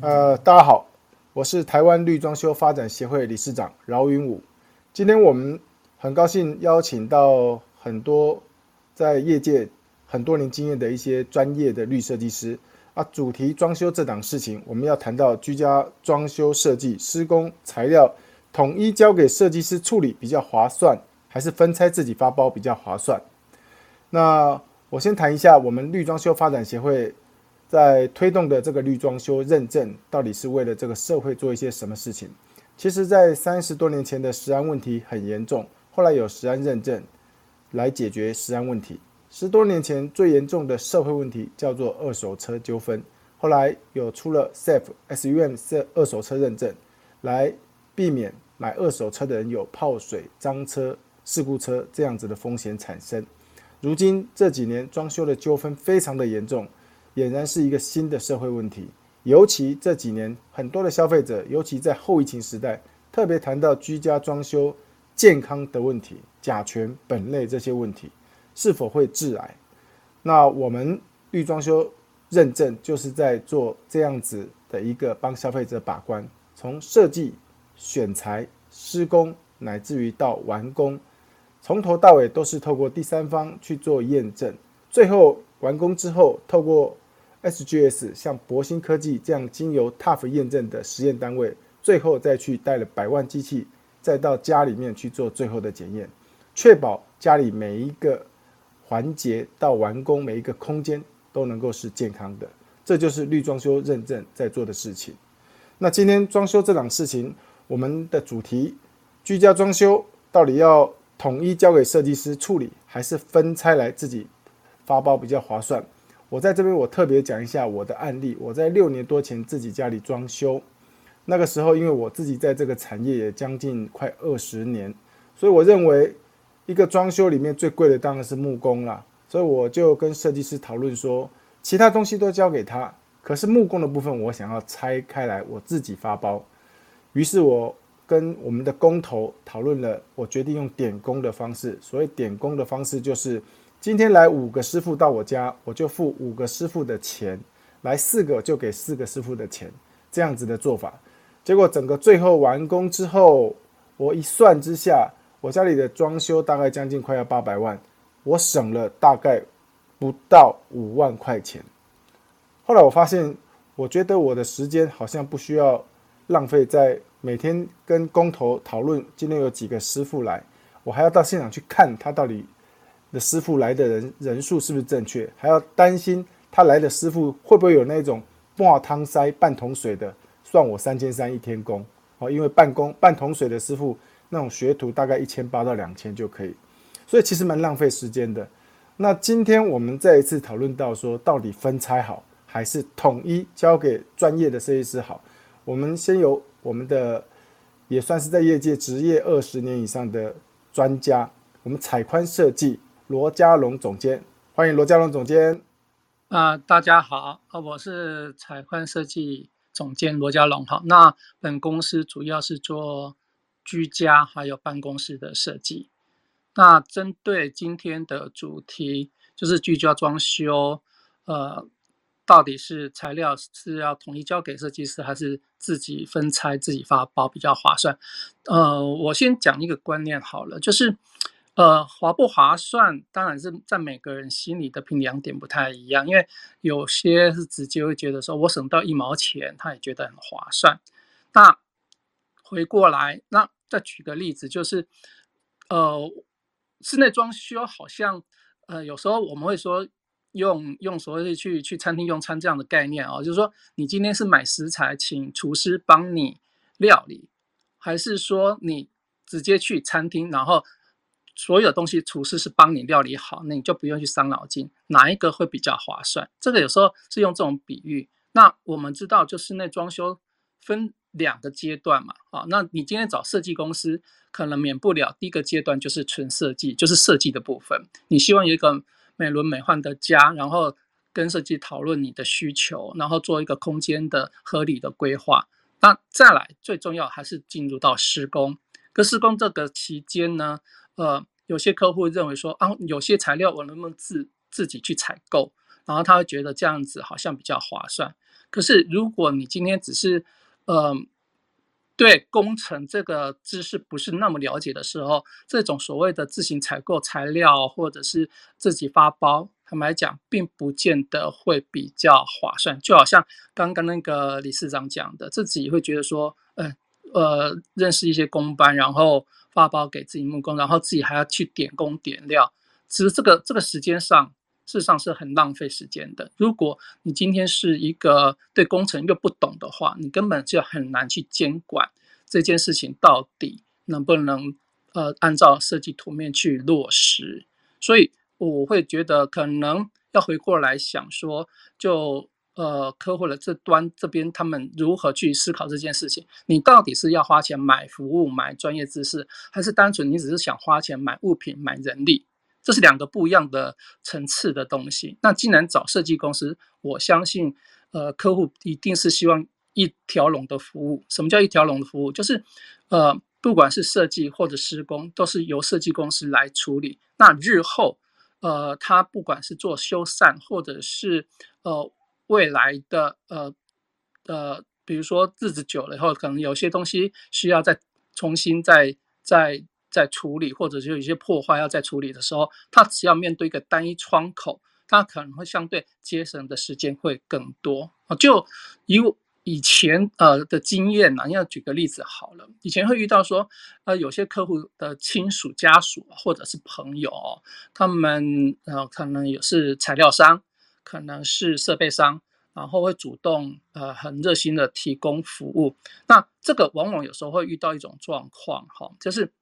呃，大家好，我是台湾绿装修发展协会理事长饶云武。今天我们很高兴邀请到很多在业界很多年经验的一些专业的绿设计师啊。主题装修这档事情，我们要谈到居家装修设计施工材料统一交给设计师处理比较划算，还是分拆自己发包比较划算？那我先谈一下我们绿装修发展协会。在推动的这个绿装修认证，到底是为了这个社会做一些什么事情？其实，在三十多年前的食安问题很严重，后来有食安认证来解决食安问题。十多年前最严重的社会问题叫做二手车纠纷，后来有出了 SAFE SUM 二二手车认证，来避免买二手车的人有泡水、脏车、事故车这样子的风险产生。如今这几年装修的纠纷非常的严重。俨然是一个新的社会问题，尤其这几年，很多的消费者，尤其在后疫情时代，特别谈到居家装修健康的问题，甲醛、苯类这些问题是否会致癌？那我们绿装修认证就是在做这样子的一个帮消费者把关，从设计、选材、施工，乃至于到完工，从头到尾都是透过第三方去做验证，最后完工之后，透过 SGS 像博兴科技这样经由 TUF 验证的实验单位，最后再去带了百万机器，再到家里面去做最后的检验，确保家里每一个环节到完工每一个空间都能够是健康的。这就是绿装修认证在做的事情。那今天装修这档事情，我们的主题居家装修到底要统一交给设计师处理，还是分拆来自己发包比较划算？我在这边，我特别讲一下我的案例。我在六年多前自己家里装修，那个时候因为我自己在这个产业也将近快二十年，所以我认为一个装修里面最贵的当然是木工了。所以我就跟设计师讨论说，其他东西都交给他，可是木工的部分我想要拆开来我自己发包。于是我跟我们的工头讨论了，我决定用点工的方式。所谓点工的方式就是。今天来五个师傅到我家，我就付五个师傅的钱；来四个就给四个师傅的钱，这样子的做法。结果整个最后完工之后，我一算之下，我家里的装修大概将近快要八百万，我省了大概不到五万块钱。后来我发现，我觉得我的时间好像不需要浪费在每天跟工头讨论今天有几个师傅来，我还要到现场去看他到底。的师傅来的人人数是不是正确？还要担心他来的师傅会不会有那种半汤塞半桶水的，算我三千三一天工哦，因为半工半桶水的师傅那种学徒大概一千八到两千就可以，所以其实蛮浪费时间的。那今天我们再一次讨论到说，到底分拆好还是统一交给专业的设计师好？我们先由我们的也算是在业界职业二十年以上的专家，我们彩宽设计。罗家龙总监，欢迎罗家龙总监。啊，大家好，啊，我是彩宽设计总监罗家龙。好，那本公司主要是做居家还有办公室的设计。那针对今天的主题，就是居家装修，呃，到底是材料是要统一交给设计师，还是自己分拆自己发包比较划算？呃，我先讲一个观念好了，就是。呃，划不划算，当然是在每个人心里的评量点不太一样。因为有些是直接会觉得说，我省到一毛钱，他也觉得很划算。那回过来，那再举个例子，就是呃，室内装修好像呃，有时候我们会说用用所谓去去餐厅用餐这样的概念哦，就是说你今天是买食材，请厨师帮你料理，还是说你直接去餐厅，然后所有东西厨师是帮你料理好，那你就不用去伤脑筋，哪一个会比较划算？这个有时候是用这种比喻。那我们知道，就室内装修分两个阶段嘛，啊，那你今天找设计公司，可能免不了第一个阶段就是纯设计，就是设计的部分。你希望有一个美轮美奂的家，然后跟设计讨论你的需求，然后做一个空间的合理的规划。那再来，最重要还是进入到施工。可施工这个期间呢？呃，有些客户认为说啊，有些材料我能不能自自己去采购，然后他会觉得这样子好像比较划算。可是如果你今天只是呃对工程这个知识不是那么了解的时候，这种所谓的自行采购材料或者是自己发包，坦白讲，并不见得会比较划算。就好像刚刚那个理事长讲的，自己会觉得说，呃呃，认识一些工班，然后发包给自己木工，然后自己还要去点工点料，其实这个这个时间上。事实上是很浪费时间的。如果你今天是一个对工程又不懂的话，你根本就很难去监管这件事情到底能不能呃按照设计图面去落实。所以我会觉得可能要回过来想说，就呃客户的这端这边他们如何去思考这件事情？你到底是要花钱买服务、买专业知识，还是单纯你只是想花钱买物品、买人力？这是两个不一样的层次的东西。那既然找设计公司，我相信，呃，客户一定是希望一条龙的服务。什么叫一条龙的服务？就是，呃，不管是设计或者施工，都是由设计公司来处理。那日后，呃，他不管是做修缮，或者是呃未来的呃呃，比如说日子久了以后，可能有些东西需要再重新再再。再处理或者是有一些破坏要再处理的时候，它只要面对一个单一窗口，它可能会相对节省的时间会更多啊。就以以前呃的经验呢，要举个例子好了，以前会遇到说，呃，有些客户的亲属家属或者是朋友，他们呃可能也是材料商，可能是设备商，然后会主动呃很热心的提供服务。那这个往往有时候会遇到一种状况哈，就是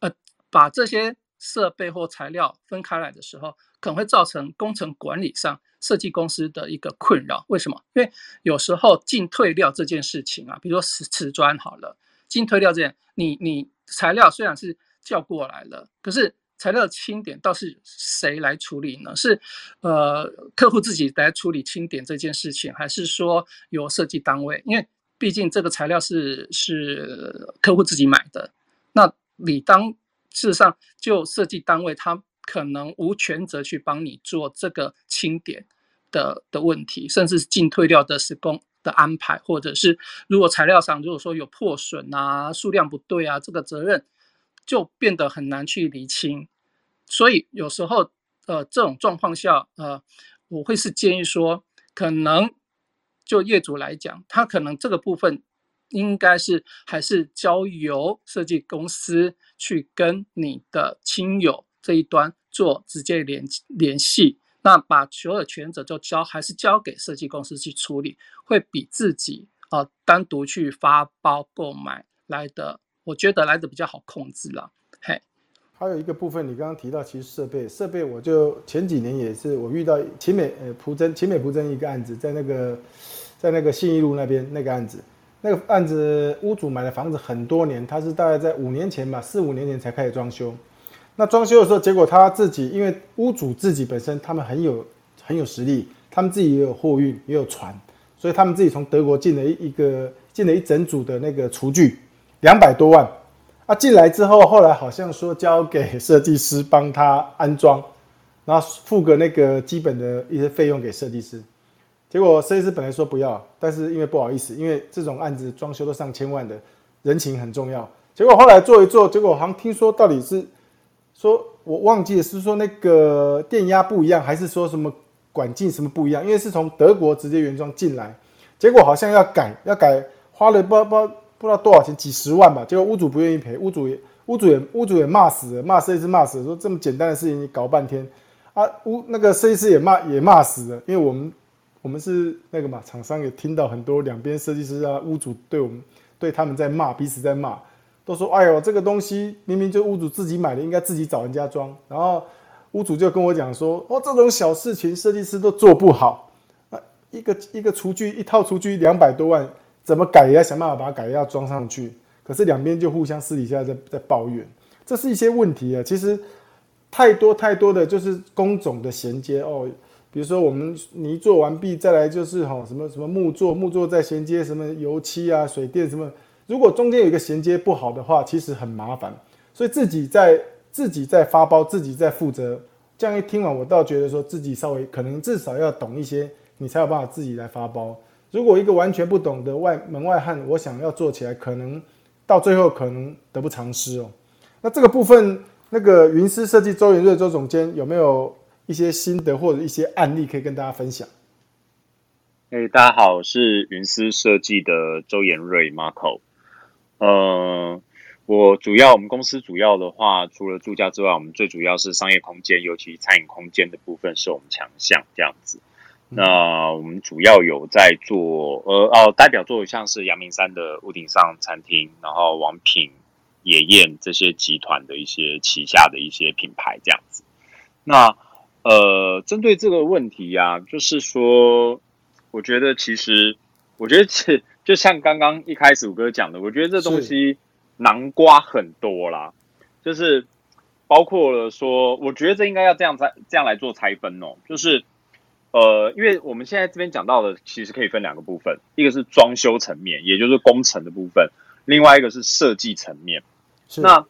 呃。把这些设备或材料分开来的时候，可能会造成工程管理上设计公司的一个困扰。为什么？因为有时候进退料这件事情啊，比如说瓷瓷砖好了，进退料这件，你你材料虽然是叫过来了，可是材料清点倒是谁来处理呢？是呃客户自己来处理清点这件事情，还是说由设计单位？因为毕竟这个材料是是客户自己买的，那你当事实上，就设计单位，他可能无权责去帮你做这个清点的的问题，甚至是进退料的施工的安排，或者是如果材料上如果说有破损啊、数量不对啊，这个责任就变得很难去厘清。所以有时候，呃，这种状况下，呃，我会是建议说，可能就业主来讲，他可能这个部分。应该是还是交由设计公司去跟你的亲友这一端做直接联联系，那把所有权责就交还是交给设计公司去处理，会比自己啊单独去发包购买来的，我觉得来的比较好控制了。嘿，还有一个部分，你刚刚提到其实设备设备，我就前几年也是我遇到秦美呃蒲真秦美蒲真一个案子，在那个在那个信义路那边那个案子。那个案子，屋主买的房子很多年，他是大概在五年前吧，四五年前才开始装修。那装修的时候，结果他自己，因为屋主自己本身他们很有很有实力，他们自己也有货运，也有船，所以他们自己从德国进了一一个进了一整组的那个厨具，两百多万。啊，进来之后，后来好像说交给设计师帮他安装，然后付个那个基本的一些费用给设计师。结果设计师本来说不要，但是因为不好意思，因为这种案子装修都上千万的，人情很重要。结果后来做一做，结果好像听说到底是说我忘记了是说那个电压不一样，还是说什么管径什么不一样？因为是从德国直接原装进来，结果好像要改，要改，花了不不不知道多少钱，几十万吧。结果屋主不愿意赔，屋主也屋主也屋主也骂死了，骂设计师骂死了，说这么简单的事情你搞半天啊！屋那个设计师也骂也骂死了，因为我们。我们是那个嘛，厂商也听到很多两边设计师啊、屋主对我们对他们在骂，彼此在骂，都说：“哎呦，这个东西明明就屋主自己买的，应该自己找人家装。”然后屋主就跟我讲说：“哦，这种小事情设计师都做不好，啊，一个一个厨具一套厨具两百多万，怎么改也要想办法把它改要装上去。”可是两边就互相私底下在在抱怨，这是一些问题啊。其实太多太多的就是工种的衔接哦。比如说，我们泥做完毕，再来就是哈什么什么木做，木做再衔接什么油漆啊、水电什么。如果中间有一个衔接不好的话，其实很麻烦。所以自己在自己在发包，自己在负责。这样一听完，我倒觉得说自己稍微可能至少要懂一些你才有办法自己来发包。如果一个完全不懂的外门外汉，我想要做起来，可能到最后可能得不偿失哦。那这个部分，那个云思设计周延瑞周总监有没有一些心得或者一些案例可以跟大家分享？哎，大家好，我是云思设计的周延瑞 Marco。呃，我主要我们公司主要的话，除了住家之外，我们最主要是商业空间，尤其餐饮空间的部分是我们强项，这样子。那我们主要有在做，呃哦，代表作像是阳明山的屋顶上餐厅，然后王品、野宴这些集团的一些旗下的一些品牌这样子。那呃，针对这个问题呀，就是说，我觉得其实，我觉得是就像刚刚一开始五哥讲的，我觉得这东西南瓜很多啦，就是包括了说，我觉得这应该要这样拆这样来做拆分哦，就是。呃，因为我们现在这边讲到的，其实可以分两个部分，一个是装修层面，也就是工程的部分；，另外一个是设计层面。那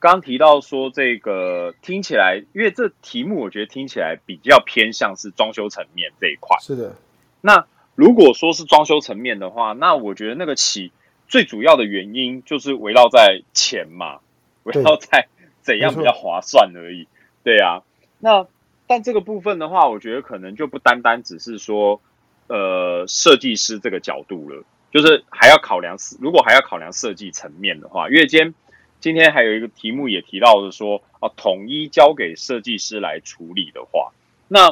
刚提到说这个听起来，因为这题目我觉得听起来比较偏向是装修层面这一块。是的。那如果说是装修层面的话，那我觉得那个起最主要的原因就是围绕在钱嘛，围绕在怎样比较划算而已。对啊，那。但这个部分的话，我觉得可能就不单单只是说，呃，设计师这个角度了，就是还要考量，如果还要考量设计层面的话，因为今天今天还有一个题目也提到的说，啊，统一交给设计师来处理的话，那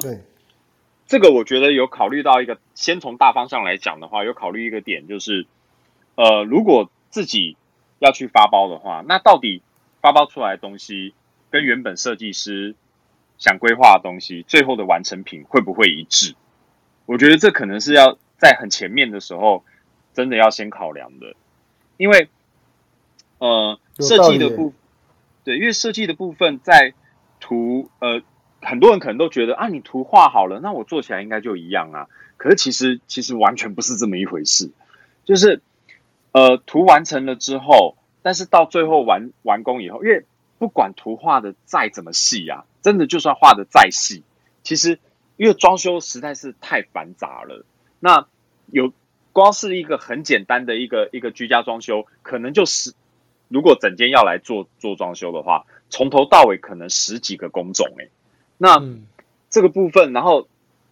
这个我觉得有考虑到一个，先从大方向来讲的话，有考虑一个点就是，呃，如果自己要去发包的话，那到底发包出来的东西跟原本设计师。想规划的东西，最后的完成品会不会一致？我觉得这可能是要在很前面的时候，真的要先考量的，因为，呃，设计的部，对，因为设计的部分在图，呃，很多人可能都觉得啊，你图画好了，那我做起来应该就一样啊。可是其实其实完全不是这么一回事，就是，呃，图完成了之后，但是到最后完完工以后，因为不管图画的再怎么细呀。真的，就算画的再细，其实因为装修实在是太繁杂了。那有光是一个很简单的一个一个居家装修，可能就是如果整间要来做做装修的话，从头到尾可能十几个工种哎。那这个部分，然后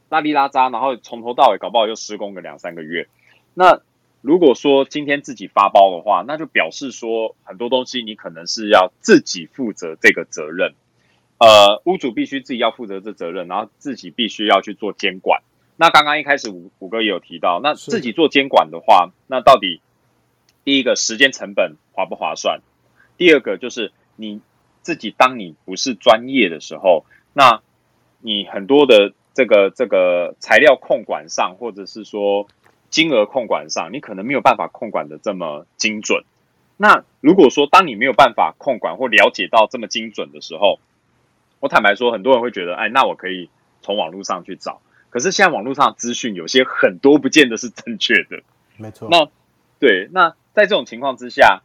拉里拉扎，然后从头到尾搞不好又施工个两三个月。那如果说今天自己发包的话，那就表示说很多东西你可能是要自己负责这个责任。呃，屋主必须自己要负责这责任，然后自己必须要去做监管。那刚刚一开始五五哥也有提到，那自己做监管的话，那到底第一个时间成本划不划算？第二个就是你自己当你不是专业的时候，那你很多的这个这个材料控管上，或者是说金额控管上，你可能没有办法控管的这么精准。那如果说当你没有办法控管或了解到这么精准的时候，我坦白说，很多人会觉得，哎，那我可以从网络上去找。可是现在网络上资讯有些很多不见得是正确的。没错。那对，那在这种情况之下，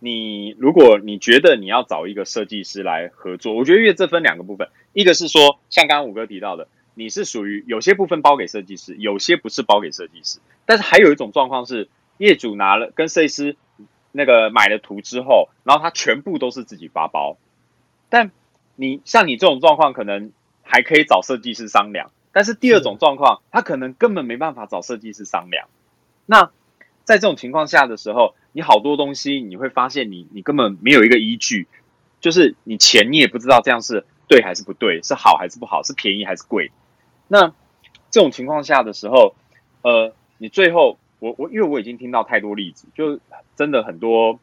你如果你觉得你要找一个设计师来合作，我觉得因为这分两个部分，一个是说像刚刚五哥提到的，你是属于有些部分包给设计师，有些不是包给设计师。但是还有一种状况是，业主拿了跟设计师那个买了图之后，然后他全部都是自己发包，但。你像你这种状况，可能还可以找设计师商量，但是第二种状况，他可能根本没办法找设计师商量。那在这种情况下的时候，你好多东西你会发现，你你根本没有一个依据，就是你钱你也不知道这样是对还是不对，是好还是不好，是便宜还是贵。那这种情况下的时候，呃，你最后我我因为我已经听到太多例子，就真的很多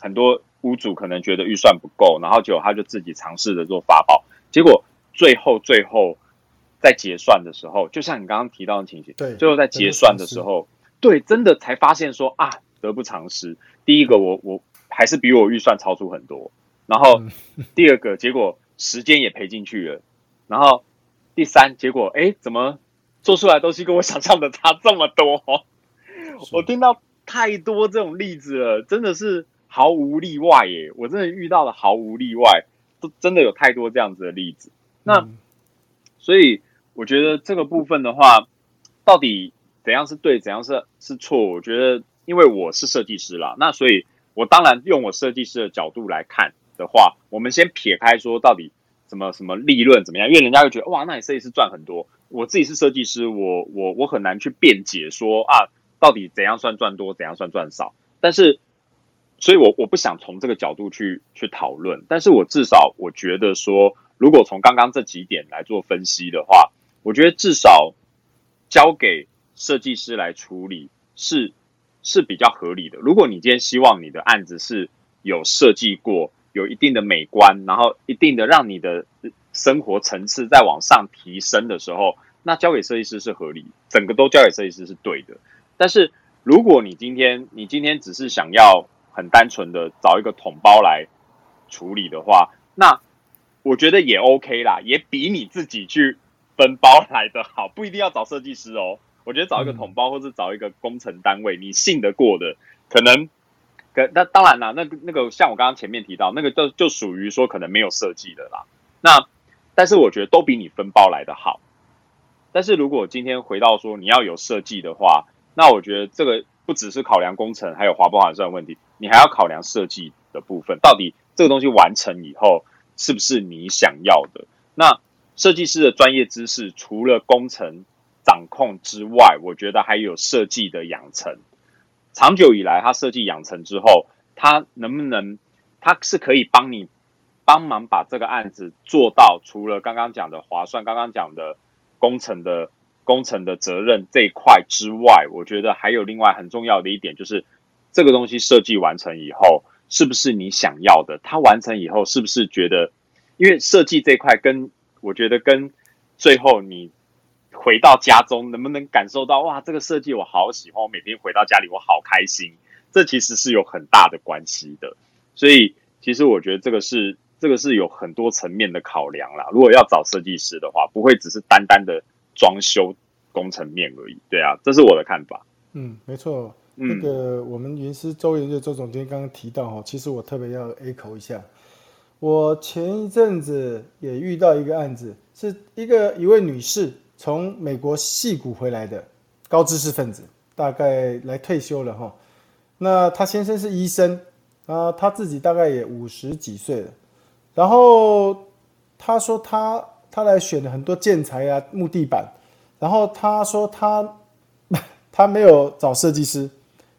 很多。屋主可能觉得预算不够，然后就他就自己尝试着做法宝，结果最后最后在结算的时候，就像你刚刚提到的情形，对，最后在结算的时候，对，真的才发现说啊，得不偿失。第一个，我我还是比我预算超出很多，然后 第二个结果时间也赔进去了，然后第三结果，哎，怎么做出来东西跟我想象的差这么多？我听到太多这种例子了，真的是。毫无例外耶，我真的遇到了毫无例外，都真的有太多这样子的例子。那所以我觉得这个部分的话，到底怎样是对，怎样是是错？我觉得，因为我是设计师啦，那所以我当然用我设计师的角度来看的话，我们先撇开说到底什么什么利润怎么样，因为人家会觉得哇，那你设计师赚很多。我自己是设计师，我我我很难去辩解说啊，到底怎样算赚多，怎样算赚少。但是，所以我我不想从这个角度去去讨论。但是我至少我觉得说，如果从刚刚这几点来做分析的话，我觉得至少交给设计师来处理是是比较合理的。如果你今天希望你的案子是有设计过，有一定的美观，然后一定的让你的。生活层次再往上提升的时候，那交给设计师是合理，整个都交给设计师是对的。但是如果你今天你今天只是想要很单纯的找一个统包来处理的话，那我觉得也 OK 啦，也比你自己去分包来的好。不一定要找设计师哦，我觉得找一个统包或是找一个工程单位，你信得过的，可能，可那当然啦，那那个像我刚刚前面提到那个，就就属于说可能没有设计的啦，那。但是我觉得都比你分包来的好。但是如果今天回到说你要有设计的话，那我觉得这个不只是考量工程，还有划不划算问题，你还要考量设计的部分，到底这个东西完成以后是不是你想要的？那设计师的专业知识除了工程掌控之外，我觉得还有设计的养成。长久以来，他设计养成之后，他能不能，他是可以帮你。帮忙把这个案子做到，除了刚刚讲的划算，刚刚讲的工程的工程的责任这一块之外，我觉得还有另外很重要的一点，就是这个东西设计完成以后，是不是你想要的？它完成以后，是不是觉得？因为设计这块跟我觉得跟最后你回到家中能不能感受到哇，这个设计我好喜欢，我每天回到家里我好开心，这其实是有很大的关系的。所以其实我觉得这个是。这个是有很多层面的考量啦。如果要找设计师的话，不会只是单单的装修工程面而已。对啊，这是我的看法。嗯，没错。那个我们云师周研究周总监刚刚提到哈，其实我特别要 A 口一下。我前一阵子也遇到一个案子，是一个一位女士从美国戏谷回来的高知识分子，大概来退休了哈。那她先生是医生啊，她自己大概也五十几岁了。然后他说他他来选了很多建材啊木地板，然后他说他他 没有找设计师，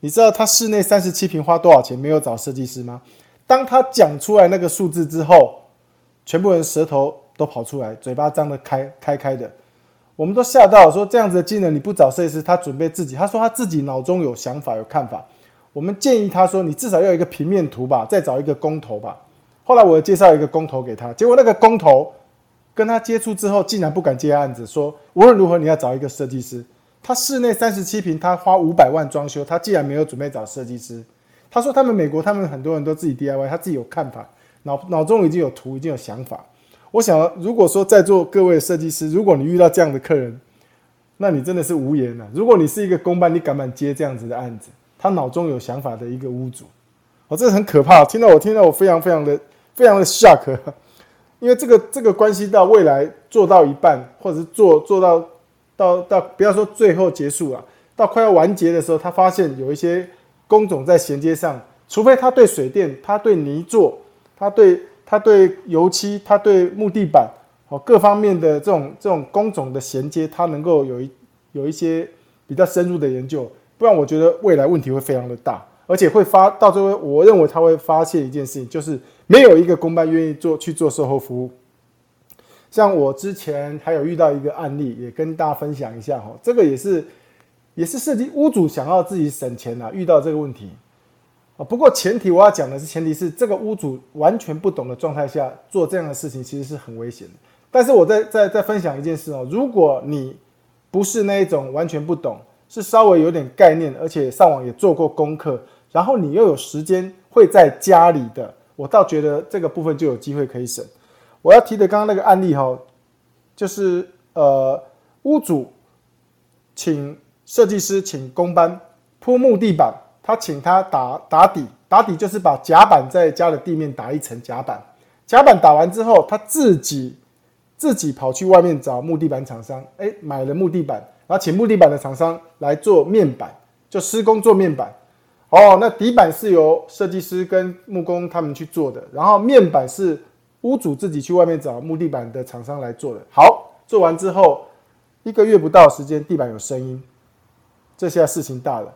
你知道他室内三十七平花多少钱？没有找设计师吗？当他讲出来那个数字之后，全部人舌头都跑出来，嘴巴张得开开开的，我们都吓到，说这样子的技能你不找设计师，他准备自己，他说他自己脑中有想法有看法，我们建议他说你至少要一个平面图吧，再找一个工头吧。后来我介绍一个工头给他，结果那个工头跟他接触之后，竟然不敢接案子，说无论如何你要找一个设计师。他室内三十七平，他花五百万装修，他既然没有准备找设计师，他说他们美国他们很多人都自己 DIY，他自己有看法，脑脑中已经有图，已经有想法。我想，如果说在座各位设计师，如果你遇到这样的客人，那你真的是无言了。如果你是一个公办，你敢不敢接这样子的案子？他脑中有想法的一个屋主，哦，这很可怕。听到我听到我非常非常的。非常的 shock，因为这个这个关系到未来做到一半，或者是做做到到到不要说最后结束了，到快要完结的时候，他发现有一些工种在衔接上，除非他对水电、他对泥做、他对他对油漆、他对木地板哦各方面的这种这种工种的衔接，他能够有一有一些比较深入的研究，不然我觉得未来问题会非常的大。而且会发到最后，我认为他会发现一件事情，就是没有一个公办愿意做去做售后服务。像我之前还有遇到一个案例，也跟大家分享一下哈。这个也是也是涉及屋主想要自己省钱呐，遇到这个问题啊。不过前提我要讲的是，前提是这个屋主完全不懂的状态下做这样的事情，其实是很危险的。但是我在在在分享一件事哦，如果你不是那一种完全不懂，是稍微有点概念，而且上网也做过功课。然后你又有时间会在家里的，我倒觉得这个部分就有机会可以省。我要提的刚刚那个案例哈，就是呃屋主请设计师请工班铺木地板，他请他打打底，打底就是把甲板在家的地面打一层甲板，甲板打完之后，他自己自己跑去外面找木地板厂商，哎买了木地板。然后请木地板的厂商来做面板，就施工做面板。哦，那底板是由设计师跟木工他们去做的，然后面板是屋主自己去外面找木地板的厂商来做的。好，做完之后一个月不到时间，地板有声音，这下事情大了。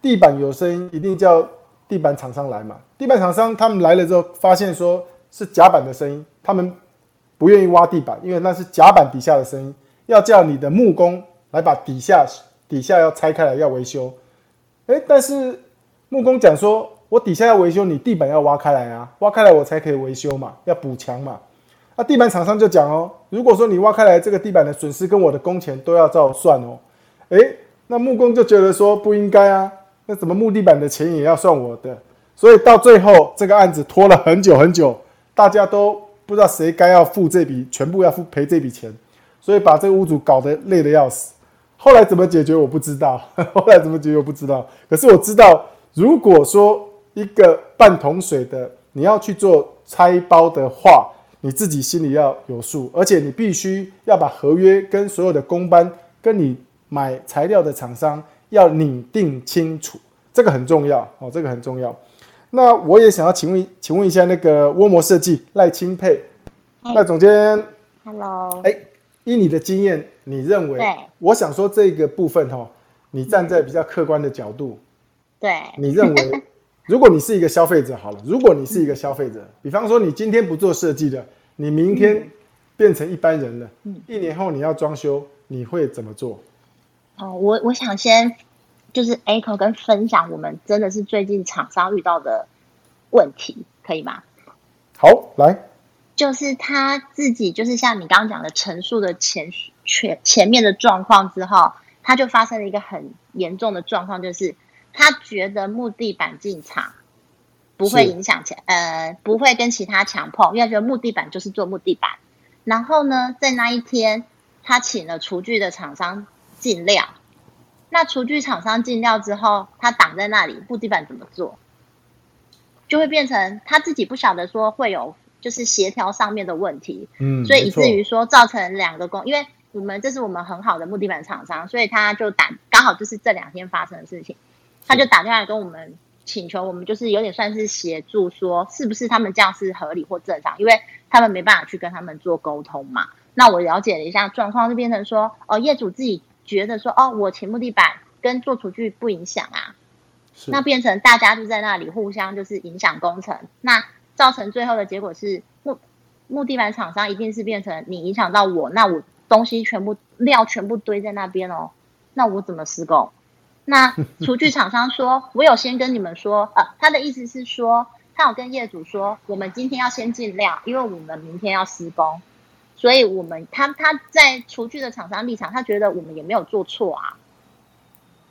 地板有声音，一定叫地板厂商来嘛。地板厂商他们来了之后，发现说是甲板的声音，他们不愿意挖地板，因为那是甲板底下的声音，要叫你的木工来把底下底下要拆开来要维修。诶，但是。木工讲说：“我底下要维修，你地板要挖开来啊，挖开来我才可以维修嘛，要补墙嘛。”那地板厂商就讲哦：“如果说你挖开来，这个地板的损失跟我的工钱都要照算哦。”诶，那木工就觉得说不应该啊，那怎么木地板的钱也要算我的？所以到最后这个案子拖了很久很久，大家都不知道谁该要付这笔，全部要付赔这笔钱，所以把这个屋主搞得累得要死。后来怎么解决我不知道，后来怎么解决我不知道，可是我知道。如果说一个半桶水的你要去做拆包的话，你自己心里要有数，而且你必须要把合约跟所有的工班跟你买材料的厂商要拟定清楚，这个很重要哦，这个很重要。那我也想要请问，请问一下那个涡膜设计赖清佩，赖总监，Hello，哎，以你的经验，你认为？对，我想说这个部分哈，你站在比较客观的角度。对，你认为，如果你是一个消费者，好了，如果你是一个消费者，比方说你今天不做设计的，你明天变成一般人了，嗯，一年后你要装修，你会怎么做？哦，我我想先就是 echo 跟分享，我们真的是最近厂商遇到的问题，可以吗？好，来，就是他自己就是像你刚刚讲的陈述的前前前面的状况之后，他就发生了一个很严重的状况，就是。他觉得木地板进场不会影响墙，呃，不会跟其他强碰，因为觉得木地板就是做木地板。然后呢，在那一天，他请了厨具的厂商进料。那厨具厂商进料之后，他挡在那里，木地板怎么做？就会变成他自己不晓得说会有就是协调上面的问题，嗯，所以以至于说造成两个工，因为我们这是我们很好的木地板厂商，所以他就打刚好就是这两天发生的事情。他就打电话跟我们请求，我们就是有点算是协助，说是不是他们这样是合理或正常，因为他们没办法去跟他们做沟通嘛。那我了解了一下状况，就变成说，哦，业主自己觉得说，哦，我请木地板跟做厨具不影响啊，那变成大家就在那里互相就是影响工程，那造成最后的结果是木木地板厂商一定是变成你影响到我，那我东西全部料全部堆在那边哦，那我怎么施工？那厨具厂商说：“我有先跟你们说，呃，他的意思是说，他有跟业主说，我们今天要先进料，因为我们明天要施工，所以我们他他在厨具的厂商立场，他觉得我们也没有做错啊。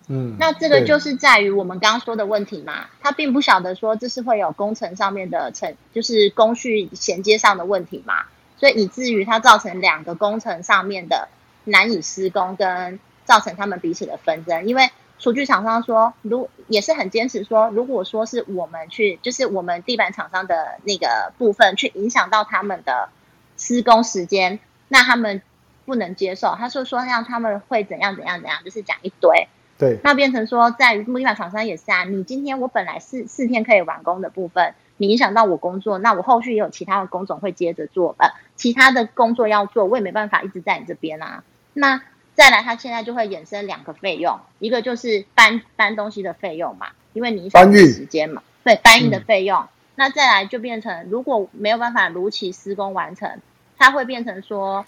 嗯，那这个就是在于我们刚刚说的问题嘛，他并不晓得说这是会有工程上面的程，就是工序衔接上的问题嘛，所以以至于它造成两个工程上面的难以施工，跟造成他们彼此的纷争，因为。”厨具厂商说，如也是很坚持说，如果说是我们去，就是我们地板厂商的那个部分去影响到他们的施工时间，那他们不能接受。他说说让他们会怎样怎样怎样，就是讲一堆。对。那变成说，在于木地板厂商也是啊，你今天我本来四四天可以完工的部分，你影响到我工作，那我后续也有其他的工种会接着做，呃，其他的工作要做，我也没办法一直在你这边啊。那。再来，他现在就会衍生两个费用，一个就是搬搬东西的费用嘛，因为你搬运时间嘛，对，搬运的费用。那再来就变成，如果没有办法如期施工完成，它会变成说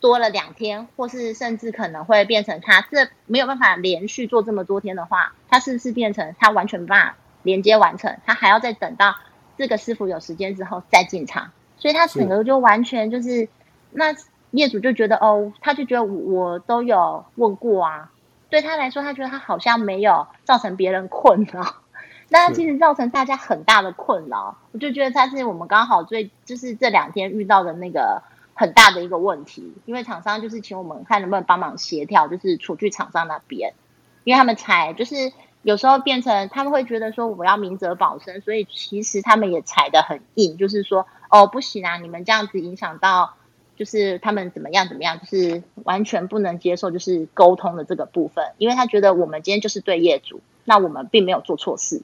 多了两天，或是甚至可能会变成他这没有办法连续做这么多天的话，它是不是变成他完全没办法连接完成，他还要再等到这个师傅有时间之后再进场，所以他整个就完全就是那。业主就觉得哦，他就觉得我都有问过啊，对他来说，他觉得他好像没有造成别人困扰，那其实造成大家很大的困扰。我就觉得他是我们刚好最就是这两天遇到的那个很大的一个问题，因为厂商就是请我们看能不能帮忙协调，就是厨具厂商那边，因为他们踩就是有时候变成他们会觉得说我要明哲保身，所以其实他们也踩得很硬，就是说哦不行啊，你们这样子影响到。就是他们怎么样怎么样，就是完全不能接受就是沟通的这个部分，因为他觉得我们今天就是对业主，那我们并没有做错事，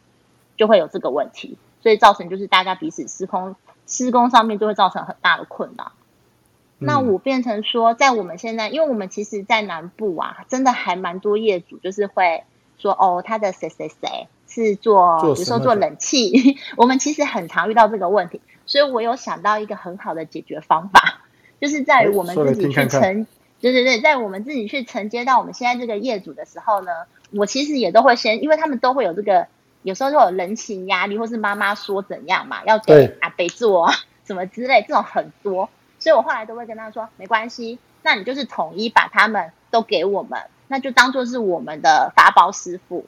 就会有这个问题，所以造成就是大家彼此施工施工上面就会造成很大的困扰。那我变成说，在我们现在，因为我们其实，在南部啊，真的还蛮多业主就是会说，哦，他的谁谁谁是做，比如说做冷气，我们其实很常遇到这个问题，所以我有想到一个很好的解决方法。就是在于我们自己去承，对对对，在我们自己去承接到我们现在这个业主的时候呢，我其实也都会先，因为他们都会有这个，有时候就有人情压力，或是妈妈说怎样嘛，要给阿北做什么之类，这种很多，所以我后来都会跟他说，没关系，那你就是统一把他们都给我们，那就当做是我们的发包师傅，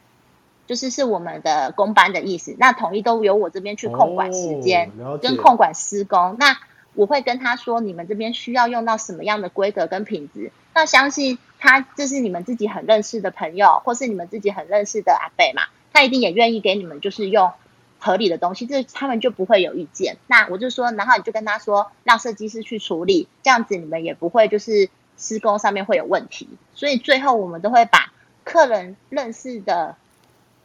就是是我们的工班的意思，那统一都由我这边去控管时间，跟控管施工，那。我会跟他说，你们这边需要用到什么样的规格跟品质？那相信他，这是你们自己很认识的朋友，或是你们自己很认识的阿贝嘛，他一定也愿意给你们，就是用合理的东西，这他们就不会有意见。那我就说，然后你就跟他说，让设计师去处理，这样子你们也不会就是施工上面会有问题。所以最后我们都会把客人认识的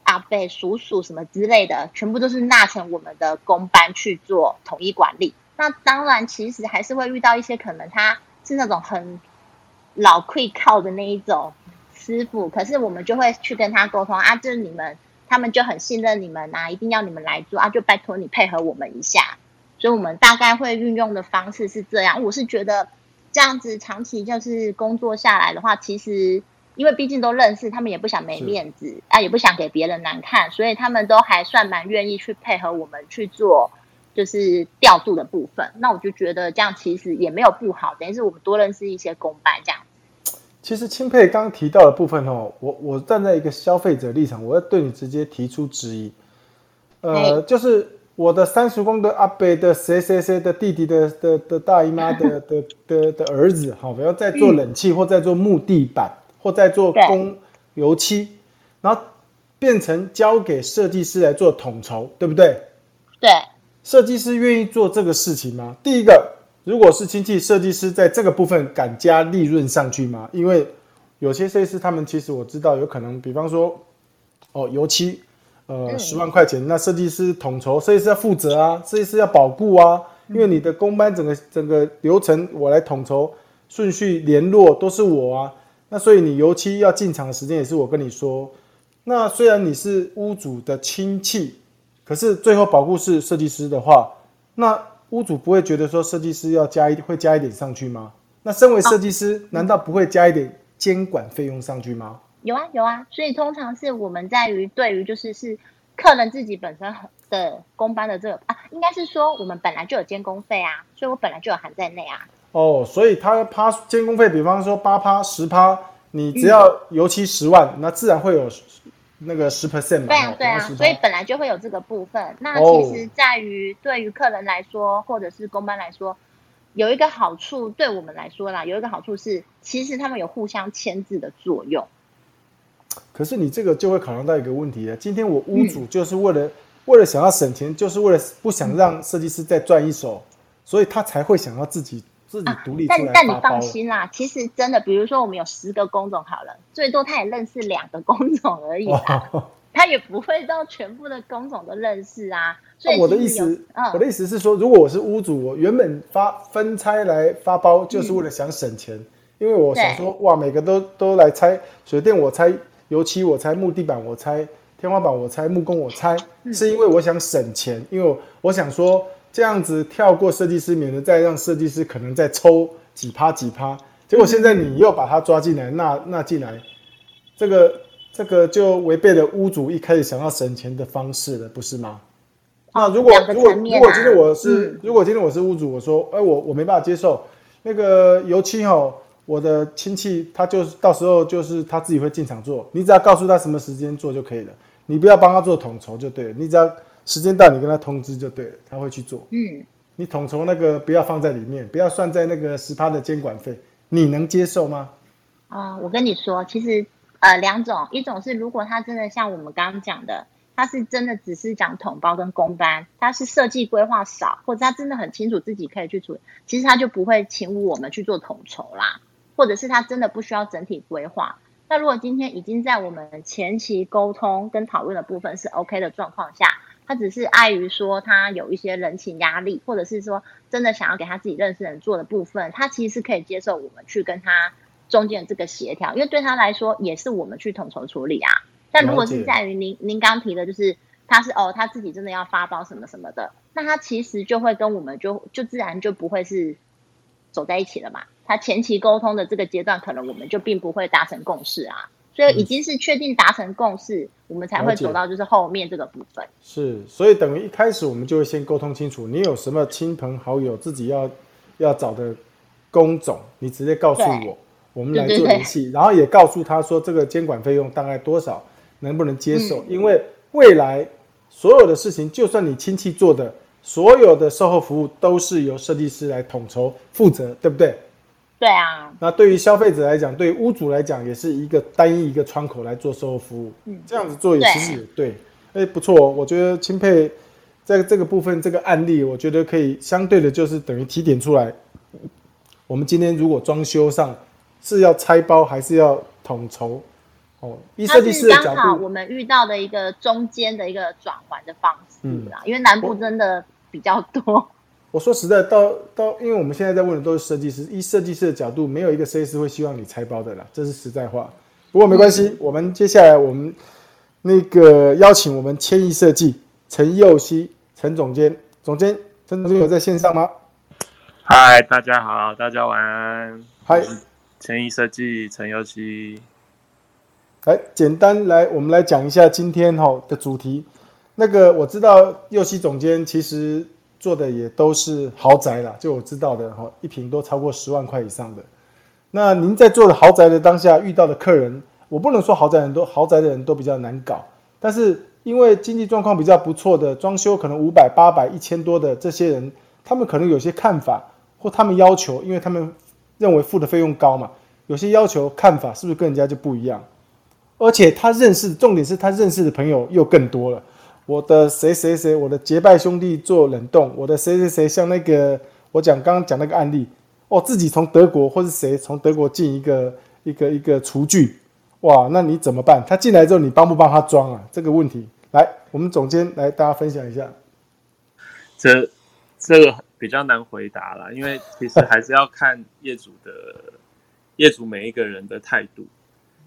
阿贝、叔叔什么之类的，全部都是纳成我们的工班去做统一管理。那当然，其实还是会遇到一些可能他是那种很老会靠的那一种师傅，可是我们就会去跟他沟通啊，就是你们他们就很信任你们啊，一定要你们来做啊，就拜托你配合我们一下。所以，我们大概会运用的方式是这样。我是觉得这样子长期就是工作下来的话，其实因为毕竟都认识，他们也不想没面子啊，也不想给别人难看，所以他们都还算蛮愿意去配合我们去做。就是调度的部分，那我就觉得这样其实也没有不好，等于是我们多认识一些公班这样。其实钦佩刚刚提到的部分哦，我我站在一个消费者立场，我要对你直接提出质疑。呃，就是我的三叔公的阿伯的谁谁谁的弟弟的的的大姨妈的 的的的儿子，好，不要在做冷气或在做木地板或在做工油漆，然后变成交给设计师来做统筹，对不对？对。设计师愿意做这个事情吗？第一个，如果是亲戚设计师，在这个部分敢加利润上去吗？因为有些设计师他们其实我知道有可能，比方说，哦，油漆，呃，十万块钱，那设计师统筹，设计师要负责啊，设计师要保固啊，因为你的工班整个整个流程我来统筹，顺序联络都是我啊，那所以你油漆要进场的时间也是我跟你说，那虽然你是屋主的亲戚。可是最后保护是设计师的话，那屋主不会觉得说设计师要加一会加一点上去吗？那身为设计师，难道不会加一点监管费用上去吗？有啊有啊，所以通常是我们在于对于就是是客人自己本身的工班的这个啊，应该是说我们本来就有监工费啊，所以我本来就有含在内啊。哦，所以他趴监工费，比方说八趴十趴，你只要油漆十万，那自然会有。那个十 percent 嘛，对啊，对啊，所以本来就会有这个部分。那其实在于对于客人来说，或者是公班来说，有一个好处，对我们来说啦，有一个好处是，其实他们有互相牵制的作用。可是你这个就会考量到一个问题了，今天我屋主就是为了为了想要省钱，就是为了不想让设计师再赚一手，所以他才会想要自己。自己独立但但你放心啦，其实真的，比如说我们有十个工种好了，最多他也认识两个工种而已啦，他也不会到全部的工种都认识啊。所以我的意思，我的意思是说，如果我是屋主，我原本发分拆来发包，就是为了想省钱，因为我想说，哇，每个都都来拆水电，我拆油漆，我拆木地板，我拆天花板，我拆木工，我拆，是因为我想省钱，因为我想说。这样子跳过设计师，免得再让设计师可能再抽几趴几趴。结果现在你又把他抓进来，那那进来，这个这个就违背了屋主一开始想要省钱的方式了，不是吗？那如果如果如果今天我是如果今天我是屋主，我说哎我我没办法接受那个油漆哦，我的亲戚他就是到时候就是他自己会进场做，你只要告诉他什么时间做就可以了，你不要帮他做统筹就对了，你只要。时间到，你跟他通知就对了，他会去做。嗯，你统筹那个不要放在里面，不要算在那个十趴的监管费，你能接受吗？啊，我跟你说，其实呃两种，一种是如果他真的像我们刚刚讲的，他是真的只是讲统包跟公班，他是设计规划少，或者他真的很清楚自己可以去处理，其实他就不会请我们去做统筹啦，或者是他真的不需要整体规划。那如果今天已经在我们前期沟通跟讨论的部分是 OK 的状况下，他只是碍于说他有一些人情压力，或者是说真的想要给他自己认识人做的部分，他其实是可以接受我们去跟他中间这个协调，因为对他来说也是我们去统筹处理啊。但如果是在于您您刚提的，就是他是哦他自己真的要发包什么什么的，那他其实就会跟我们就就自然就不会是走在一起了嘛。他前期沟通的这个阶段，可能我们就并不会达成共识啊。所以已经是确定达成共识，我们才会走到就是后面这个部分。是，所以等于一开始我们就会先沟通清楚，你有什么亲朋好友自己要要找的工种，你直接告诉我，我们来做联系，然后也告诉他说这个监管费用大概多少，能不能接受？因为未来所有的事情，就算你亲戚做的，所有的售后服务都是由设计师来统筹负责，对不对？对啊，那对于消费者来讲，对于屋主来讲，也是一个单一一个窗口来做售后服务。嗯，这样子做也其实也对。哎，不错，我觉得钦佩在这个部分这个案例，我觉得可以相对的，就是等于提点出来。我们今天如果装修上是要拆包还是要统筹？哦，以设计师的角度，我们遇到的一个中间的一个转换的方式啦，因为南部真的比较多。我说实在，到到，因为我们现在在问的都是设计师，以设计师的角度，没有一个设计师会希望你拆包的啦，这是实在话。不过没关系，我们接下来我们那个邀请我们千亿设计陈佑熙陈总监，总监陈总监有在线上吗？嗨，大家好，大家晚安。嗨，千亿设计陈佑熙，来简单来，我们来讲一下今天哈的主题。那个我知道佑熙总监其实。做的也都是豪宅啦，就我知道的哈，一平都超过十万块以上的。那您在做的豪宅的当下遇到的客人，我不能说豪宅人都豪宅的人都比较难搞，但是因为经济状况比较不错的，装修可能五百、八百、一千多的这些人，他们可能有些看法或他们要求，因为他们认为付的费用高嘛，有些要求看法是不是跟人家就不一样？而且他认识，重点是他认识的朋友又更多了。我的谁谁谁，我的结拜兄弟做冷冻，我的谁谁谁像那个我讲刚刚讲那个案例，哦，自己从德国或是谁从德国进一个一个一个厨具，哇，那你怎么办？他进来之后，你帮不帮他装啊？这个问题，来，我们总监来大家分享一下。这这个比较难回答了，因为其实还是要看业主的业主每一个人的态度。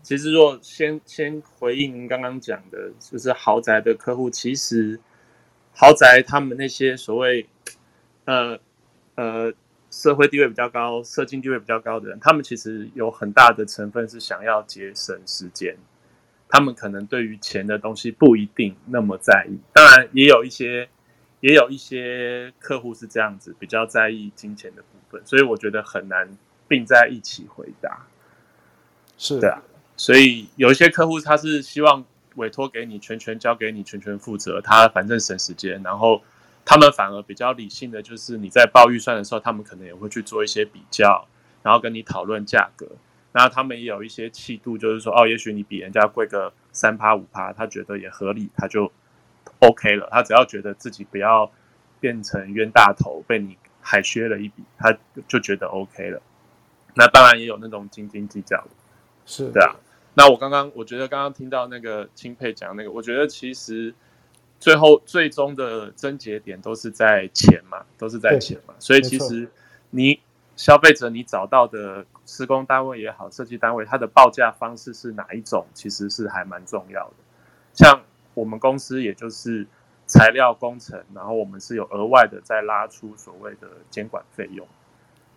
其实，若先先回应您刚刚讲的，就是豪宅的客户，其实豪宅他们那些所谓呃呃社会地位比较高、社经地位比较高的人，他们其实有很大的成分是想要节省时间，他们可能对于钱的东西不一定那么在意。当然，也有一些也有一些客户是这样子，比较在意金钱的部分，所以我觉得很难并在一起回答。是的啊。所以有一些客户他是希望委托给你，全权交给你，全权负责，他反正省时间。然后他们反而比较理性的，就是你在报预算的时候，他们可能也会去做一些比较，然后跟你讨论价格。然后他们也有一些气度，就是说，哦，也许你比人家贵个三趴五趴，他觉得也合理，他就 OK 了。他只要觉得自己不要变成冤大头，被你海削了一笔，他就觉得 OK 了。那当然也有那种斤斤计较的，是对啊。那我刚刚，我觉得刚刚听到那个钦佩讲那个，我觉得其实最后最终的症结点都是在钱嘛，都是在钱嘛。所以其实你消费者你找到的施工单位也好，设计单位，它的报价方式是哪一种，其实是还蛮重要的。像我们公司也就是材料工程，然后我们是有额外的再拉出所谓的监管费用。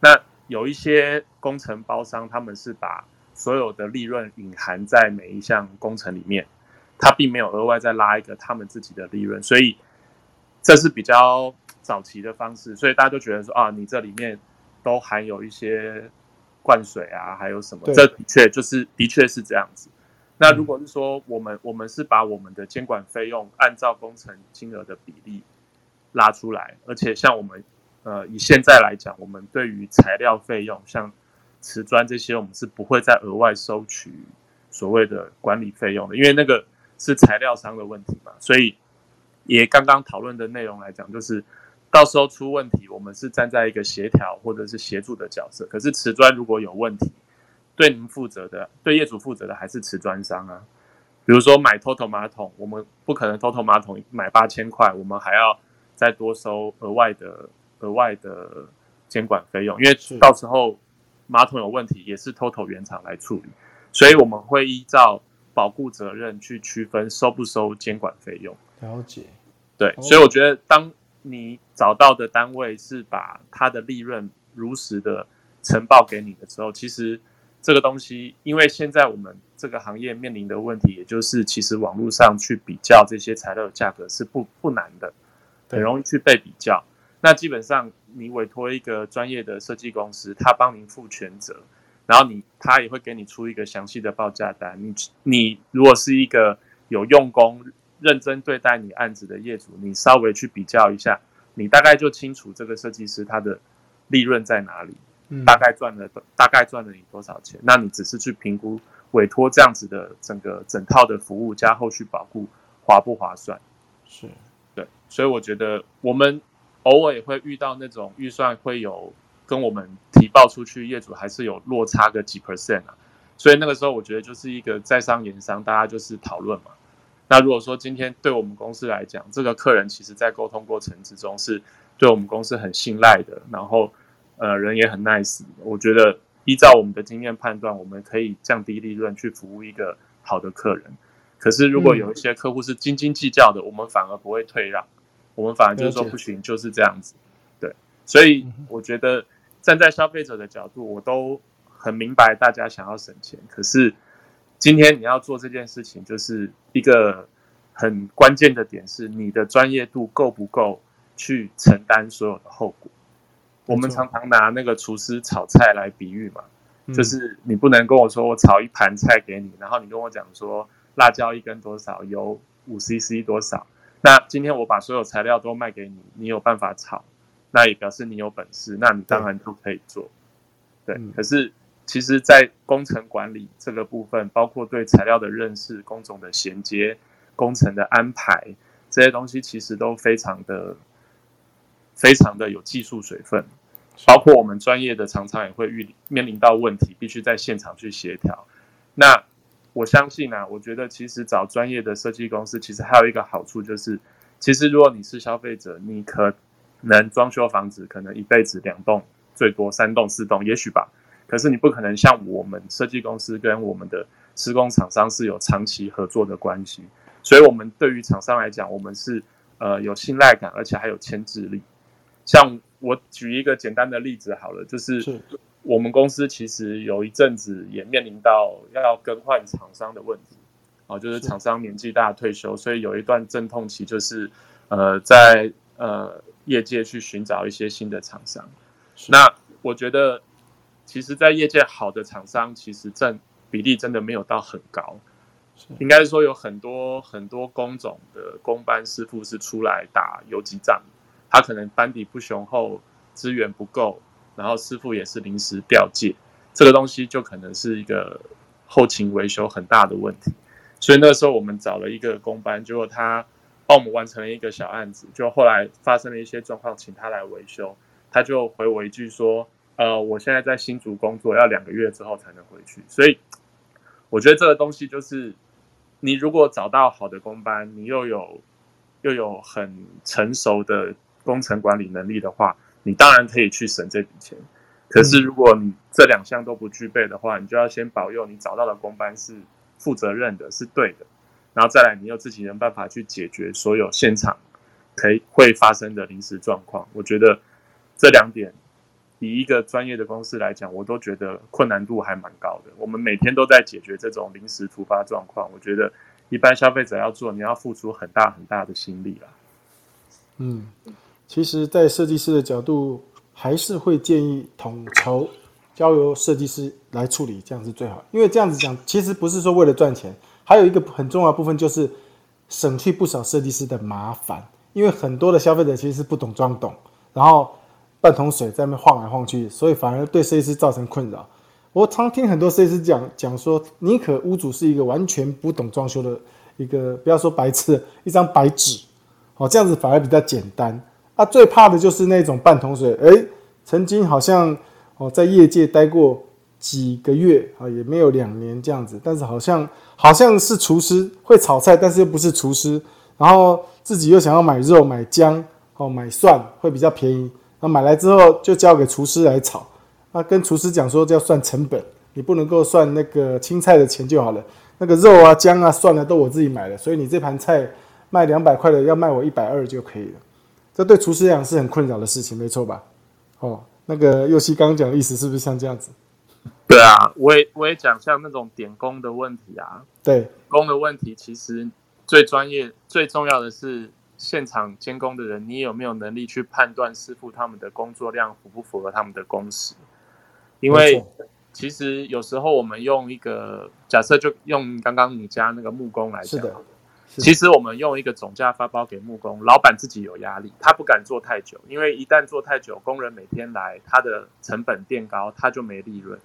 那有一些工程包商，他们是把所有的利润隐含在每一项工程里面，它并没有额外再拉一个他们自己的利润，所以这是比较早期的方式，所以大家就觉得说啊，你这里面都含有一些灌水啊，还有什么？这的确就是的确是这样子。那如果是说我们我们是把我们的监管费用按照工程金额的比例拉出来，而且像我们呃以现在来讲，我们对于材料费用像。瓷砖这些，我们是不会再额外收取所谓的管理费用的，因为那个是材料商的问题嘛，所以也刚刚讨论的内容来讲，就是到时候出问题，我们是站在一个协调或者是协助的角色。可是瓷砖如果有问题，对您负责的，对业主负责的还是瓷砖商啊。比如说买 TOTO 马桶，我们不可能 TOTO 马桶买八千块，我们还要再多收额外的额外的监管费用，因为到时候马桶有问题也是 TOTO 原厂来处理，所以我们会依照保固责任去区分收不收监管费用。了解，对，所以我觉得当你找到的单位是把它的利润如实的呈报给你的时候，其实。这个东西，因为现在我们这个行业面临的问题，也就是其实网络上去比较这些材料的价格是不不难的，很容易去被比较。那基本上你委托一个专业的设计公司，他帮您负全责，然后你他也会给你出一个详细的报价单。你你如果是一个有用功、认真对待你案子的业主，你稍微去比较一下，你大概就清楚这个设计师他的利润在哪里。大概赚了大概赚了你多少钱？那你只是去评估委托这样子的整个整套的服务加后续保护划不划算？是对，所以我觉得我们偶尔也会遇到那种预算会有跟我们提报出去，业主还是有落差个几 percent 啊。所以那个时候我觉得就是一个在商言商，大家就是讨论嘛。那如果说今天对我们公司来讲，这个客人其实在沟通过程之中是对我们公司很信赖的，然后。呃，人也很 nice。我觉得依照我们的经验判断，我们可以降低利润去服务一个好的客人。可是如果有一些客户是斤斤计较的，我们反而不会退让，我们反而就是说不行，就是这样子。对，所以我觉得站在消费者的角度，我都很明白大家想要省钱。可是今天你要做这件事情，就是一个很关键的点是，你的专业度够不够去承担所有的后果。我们常常拿那个厨师炒菜来比喻嘛，就是你不能跟我说我炒一盘菜给你，然后你跟我讲说辣椒一根多少，油五 CC 多少。那今天我把所有材料都卖给你，你有办法炒，那也表示你有本事，那你当然就可以做。对，可是其实，在工程管理这个部分，包括对材料的认识、工种的衔接、工程的安排这些东西，其实都非常的。非常的有技术水分，包括我们专业的常常也会遇面临到问题，必须在现场去协调。那我相信呢，我觉得其实找专业的设计公司，其实还有一个好处就是，其实如果你是消费者，你可能装修房子可能一辈子两栋，最多三栋四栋，也许吧。可是你不可能像我们设计公司跟我们的施工厂商是有长期合作的关系，所以我们对于厂商来讲，我们是呃有信赖感，而且还有牵制力。像我举一个简单的例子好了，就是我们公司其实有一阵子也面临到要更换厂商的问题，哦，就是厂商年纪大退休，所以有一段阵痛期，就是呃在呃业界去寻找一些新的厂商。那我觉得，其实，在业界好的厂商，其实占比例真的没有到很高，应该说有很多很多工种的工班师傅是出来打游击战。他可能班底不雄厚，资源不够，然后师傅也是临时调借，这个东西就可能是一个后勤维修很大的问题。所以那时候我们找了一个工班，结果他帮我们完成了一个小案子，就后来发生了一些状况，请他来维修，他就回我一句说：“呃，我现在在新竹工作，要两个月之后才能回去。”所以我觉得这个东西就是，你如果找到好的工班，你又有又有很成熟的。工程管理能力的话，你当然可以去省这笔钱。可是如果你这两项都不具备的话，你就要先保佑你找到的工班是负责任的，是对的，然后再来你又自己想办法去解决所有现场可以会发生的临时状况。我觉得这两点以一个专业的公司来讲，我都觉得困难度还蛮高的。我们每天都在解决这种临时突发状况，我觉得一般消费者要做，你要付出很大很大的心力啦。嗯。其实，在设计师的角度，还是会建议统筹交由设计师来处理，这样是最好。因为这样子讲，其实不是说为了赚钱，还有一个很重要的部分就是省去不少设计师的麻烦。因为很多的消费者其实是不懂装懂，然后半桶水在那晃来晃去，所以反而对设计师造成困扰。我常听很多设计师讲讲说，宁可屋主是一个完全不懂装修的一个不要说白痴，一张白纸，哦，这样子反而比较简单。啊，最怕的就是那种半桶水，诶，曾经好像哦在业界待过几个月啊，也没有两年这样子，但是好像好像是厨师会炒菜，但是又不是厨师，然后自己又想要买肉买姜哦买蒜会比较便宜，那买来之后就交给厨师来炒，那跟厨师讲说要算成本，你不能够算那个青菜的钱就好了，那个肉啊姜啊蒜啊都我自己买的，所以你这盘菜卖两百块的要卖我一百二就可以了。这对厨师来讲是很困扰的事情，没错吧？哦，那个右西刚刚讲的意思是不是像这样子？对啊，我也我也讲像那种点工的问题啊。对，工的问题其实最专业、最重要的是现场监工的人，你有没有能力去判断师傅他们的工作量符不符合他们的工时？因为其实有时候我们用一个假设，就用刚刚你家那个木工来讲。其实我们用一个总价发包给木工，老板自己有压力，他不敢做太久，因为一旦做太久，工人每天来，他的成本变高，他就没利润。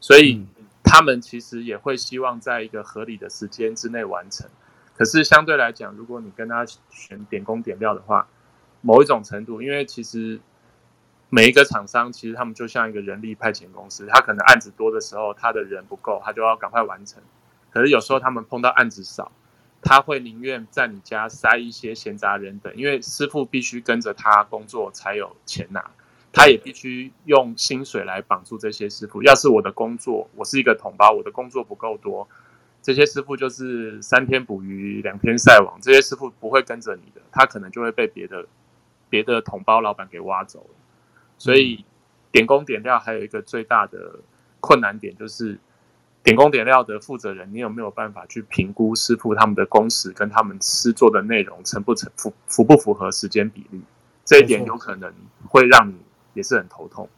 所以他们其实也会希望在一个合理的时间之内完成。可是相对来讲，如果你跟他选点工点料的话，某一种程度，因为其实每一个厂商其实他们就像一个人力派遣公司，他可能案子多的时候，他的人不够，他就要赶快完成。可是有时候他们碰到案子少。他会宁愿在你家塞一些闲杂人等，因为师傅必须跟着他工作才有钱拿，他也必须用薪水来绑住这些师傅。要是我的工作，我是一个同胞，我的工作不够多，这些师傅就是三天捕鱼两天晒网，这些师傅不会跟着你的，他可能就会被别的别的同胞老板给挖走了。所以点工点料还有一个最大的困难点就是。点工点料的负责人，你有没有办法去评估师傅他们的工时跟他们师做的内容成不成符符不符合时间比例？这一点有可能会让你也是很头痛。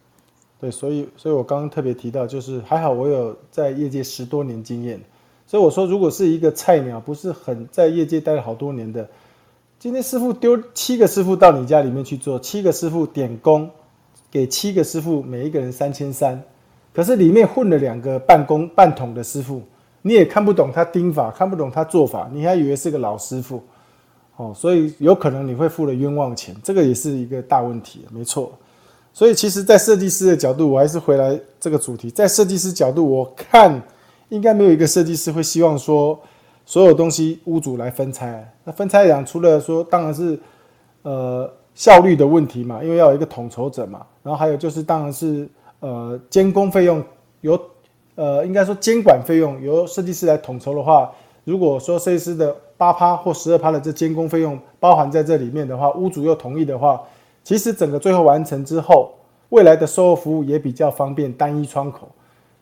对，所以所以我刚刚特别提到，就是还好我有在业界十多年经验，所以我说如果是一个菜鸟，不是很在业界待了好多年的，今天师傅丢七个师傅到你家里面去做，七个师傅点工，给七个师傅每一个人三千三。可是里面混了两个半工半桶的师傅，你也看不懂他钉法，看不懂他做法，你还以为是个老师傅，哦，所以有可能你会付了冤枉钱，这个也是一个大问题，没错。所以其实，在设计师的角度，我还是回来这个主题，在设计师角度，我看应该没有一个设计师会希望说所有东西屋主来分拆。那分拆讲，除了说当然是呃效率的问题嘛，因为要有一个统筹者嘛，然后还有就是当然是。呃，监工费用由呃，应该说监管费用由设计师来统筹的话，如果说设计师的八趴或十二趴的这监工费用包含在这里面的话，屋主又同意的话，其实整个最后完成之后，未来的售后服务也比较方便，单一窗口，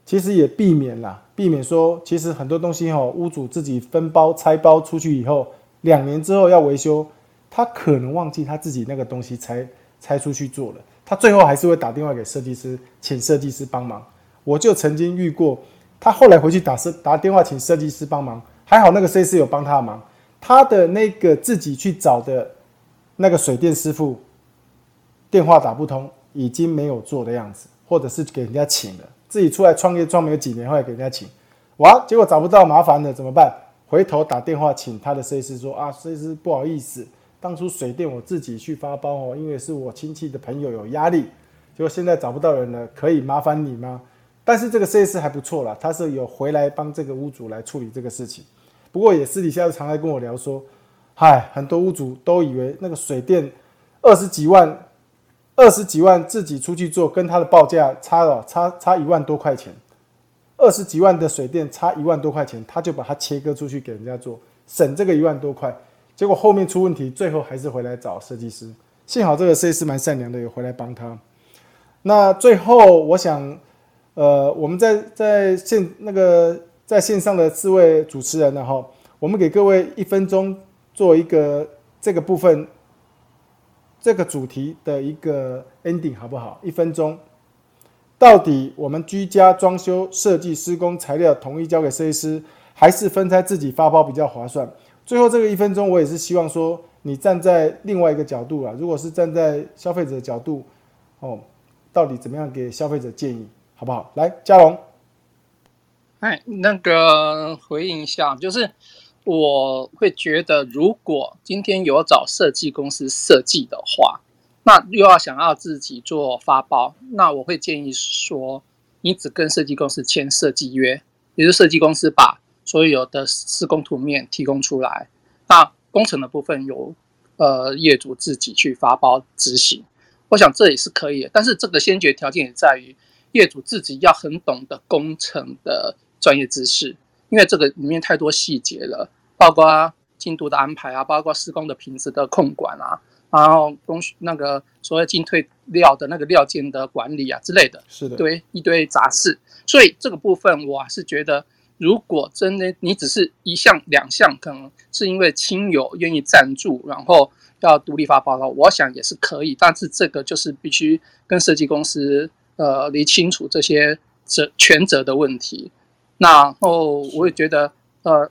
其实也避免了，避免说其实很多东西哈，屋主自己分包拆包出去以后，两年之后要维修，他可能忘记他自己那个东西拆拆出去做了。他最后还是会打电话给设计师，请设计师帮忙。我就曾经遇过，他后来回去打设打电话请设计师帮忙，还好那个设计师有帮他忙。他的那个自己去找的那个水电师傅，电话打不通，已经没有做的样子，或者是给人家请了。自己出来创业创没有几年，后来给人家请，哇，结果找不到，麻烦了，怎么办？回头打电话请他的设计师说啊，设计师不好意思。当初水电我自己去发包哦，因为是我亲戚的朋友有压力，结果现在找不到人了，可以麻烦你吗？但是这个 CS 还不错啦，他是有回来帮这个屋主来处理这个事情。不过也私底下常来跟我聊说，嗨，很多屋主都以为那个水电二十几万，二十几万自己出去做，跟他的报价差了差差一万多块钱，二十几万的水电差一万多块钱，他就把它切割出去给人家做，省这个一万多块。结果后面出问题，最后还是回来找设计师。幸好这个设计师蛮善良的，有回来帮他。那最后，我想，呃，我们在在线那个在线上的四位主持人呢，哈，我们给各位一分钟做一个这个部分这个主题的一个 ending，好不好？一分钟，到底我们居家装修设计施工材料统一交给设计师，还是分开自己发包比较划算？最后这个一分钟，我也是希望说，你站在另外一个角度啊，如果是站在消费者的角度，哦，到底怎么样给消费者建议，好不好？来，嘉龙，哎，那个回应一下，就是我会觉得，如果今天有找设计公司设计的话，那又要想要自己做发包，那我会建议说，你只跟设计公司签设计约，也就是设计公司把所有的施工图面提供出来，那工程的部分由呃业主自己去发包执行。我想这也是可以的，但是这个先决条件也在于业主自己要很懂得工程的专业知识，因为这个里面太多细节了。包括进度的安排啊，包括施工的品质的控管啊，然后工序那个所谓进退料的那个料件的管理啊之类的，是的，对一堆杂事。所以这个部分我还是觉得，如果真的你只是一项两项，可能是因为亲友愿意赞助，然后要独立发报告，我想也是可以。但是这个就是必须跟设计公司呃理清楚这些责权责的问题。然后我也觉得呃。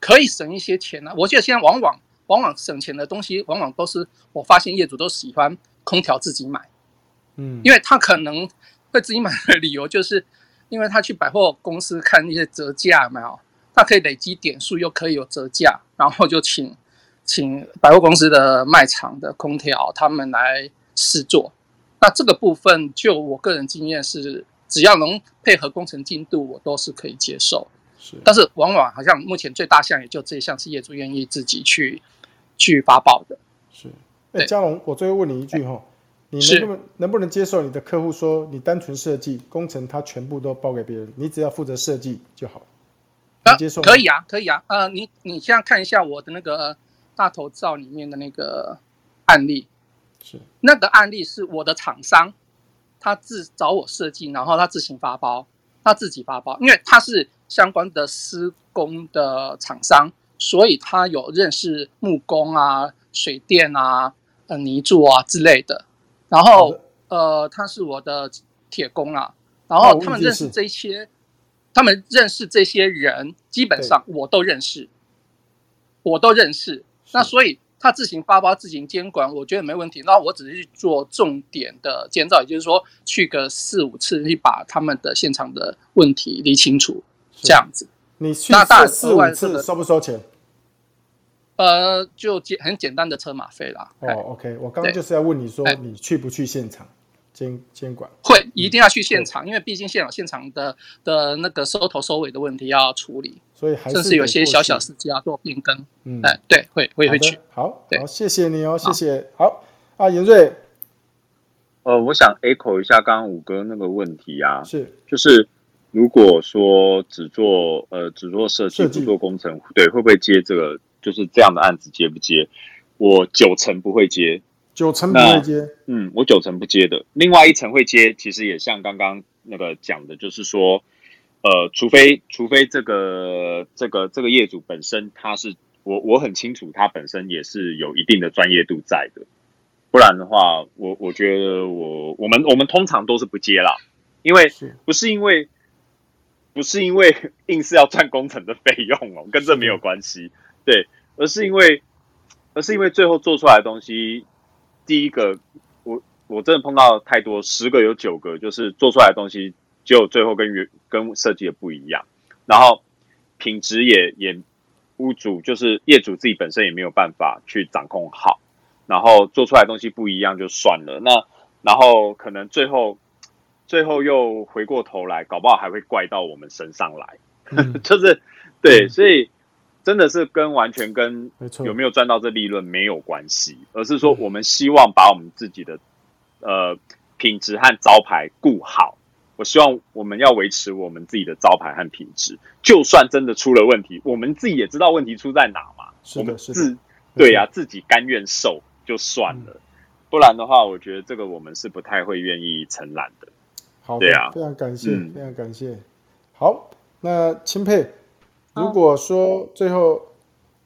可以省一些钱呢。我觉得现在往往往往省钱的东西，往往都是我发现业主都喜欢空调自己买，嗯，因为他可能会自己买的理由，就是因为他去百货公司看一些折价，没有，他可以累积点数，又可以有折价，然后就请 请百货公司的卖场的空调他们来试做。那这个部分，就我个人经验是，只要能配合工程进度，我都是可以接受。是但是往往好像目前最大项也就这一项是业主愿意自己去去发报的。是，哎，嘉龙，我最后问你一句哈，你能不能能不能接受你的客户说你单纯设计工程，他全部都包给别人，你只要负责设计就好？啊接受？可以啊，可以啊。呃，你你现在看一下我的那个大头照里面的那个案例，是那个案例是我的厂商，他自找我设计，然后他自行发包，他自己发包，因为他是。相关的施工的厂商，所以他有认识木工啊、水电啊、呃泥柱啊之类的。然后呃，他是我的铁工啊。然后他们认识这些，他们认识这些人，基本上我都认识，我都认识。那所以他自行发包、自行监管，我觉得没问题。那我只是去做重点的监造，也就是说去个四五次，去把他们的现场的问题理清楚。这样子，你去做四五次收不收钱？呃，就简很简单的车马费啦。哦，OK，我刚刚就是要问你说，你去不去现场监监管？会，一定要去现场，因为毕竟现场现场的的那个收头收尾的问题要处理，所以甚至有些小小事情要做变更。嗯，哎，对，会，会会去。好，好，谢谢你哦，谢谢。好啊，严瑞，呃，我想 echo 一下刚刚五哥那个问题啊，是，就是。如果说只做呃只做设计不做工程，对会不会接这个就是这样的案子接不接？我九成不会接，九成不会接。嗯，我九成不接的。另外一层会接，其实也像刚刚那个讲的，就是说，呃，除非除非这个这个这个业主本身他是我我很清楚他本身也是有一定的专业度在的，不然的话，我我觉得我我们我们通常都是不接啦，因为不是因为。不是因为硬是要赚工程的费用哦，跟这没有关系，对，而是因为，而是因为最后做出来的东西，第一个，我我真的碰到太多，十个有九个就是做出来的东西，就最后跟原跟设计的不一样，然后品质也也屋主就是业主自己本身也没有办法去掌控好，然后做出来的东西不一样就算了，那然后可能最后。最后又回过头来，搞不好还会怪到我们身上来，就是对，所以真的是跟完全跟有没有赚到这利润没有关系，而是说我们希望把我们自己的呃品质和招牌顾好。我希望我们要维持我们自己的招牌和品质，就算真的出了问题，我们自己也知道问题出在哪嘛。我们自对呀，自己甘愿受就算了，不然的话，我觉得这个我们是不太会愿意承揽的。好，对啊非常感谢，非常感谢。好，那钦佩，如果说最后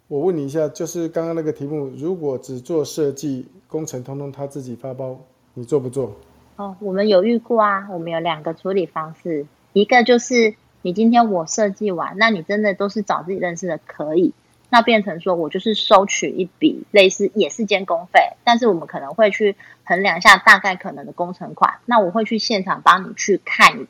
我问你一下，就是刚刚那个题目，如果只做设计工程，通通他自己发包，你做不做？哦，我们有遇过啊，我们有两个处理方式，一个就是你今天我设计完，那你真的都是找自己认识的，可以。那变成说，我就是收取一笔类似也是监工费，但是我们可能会去衡量一下大概可能的工程款。那我会去现场帮你去看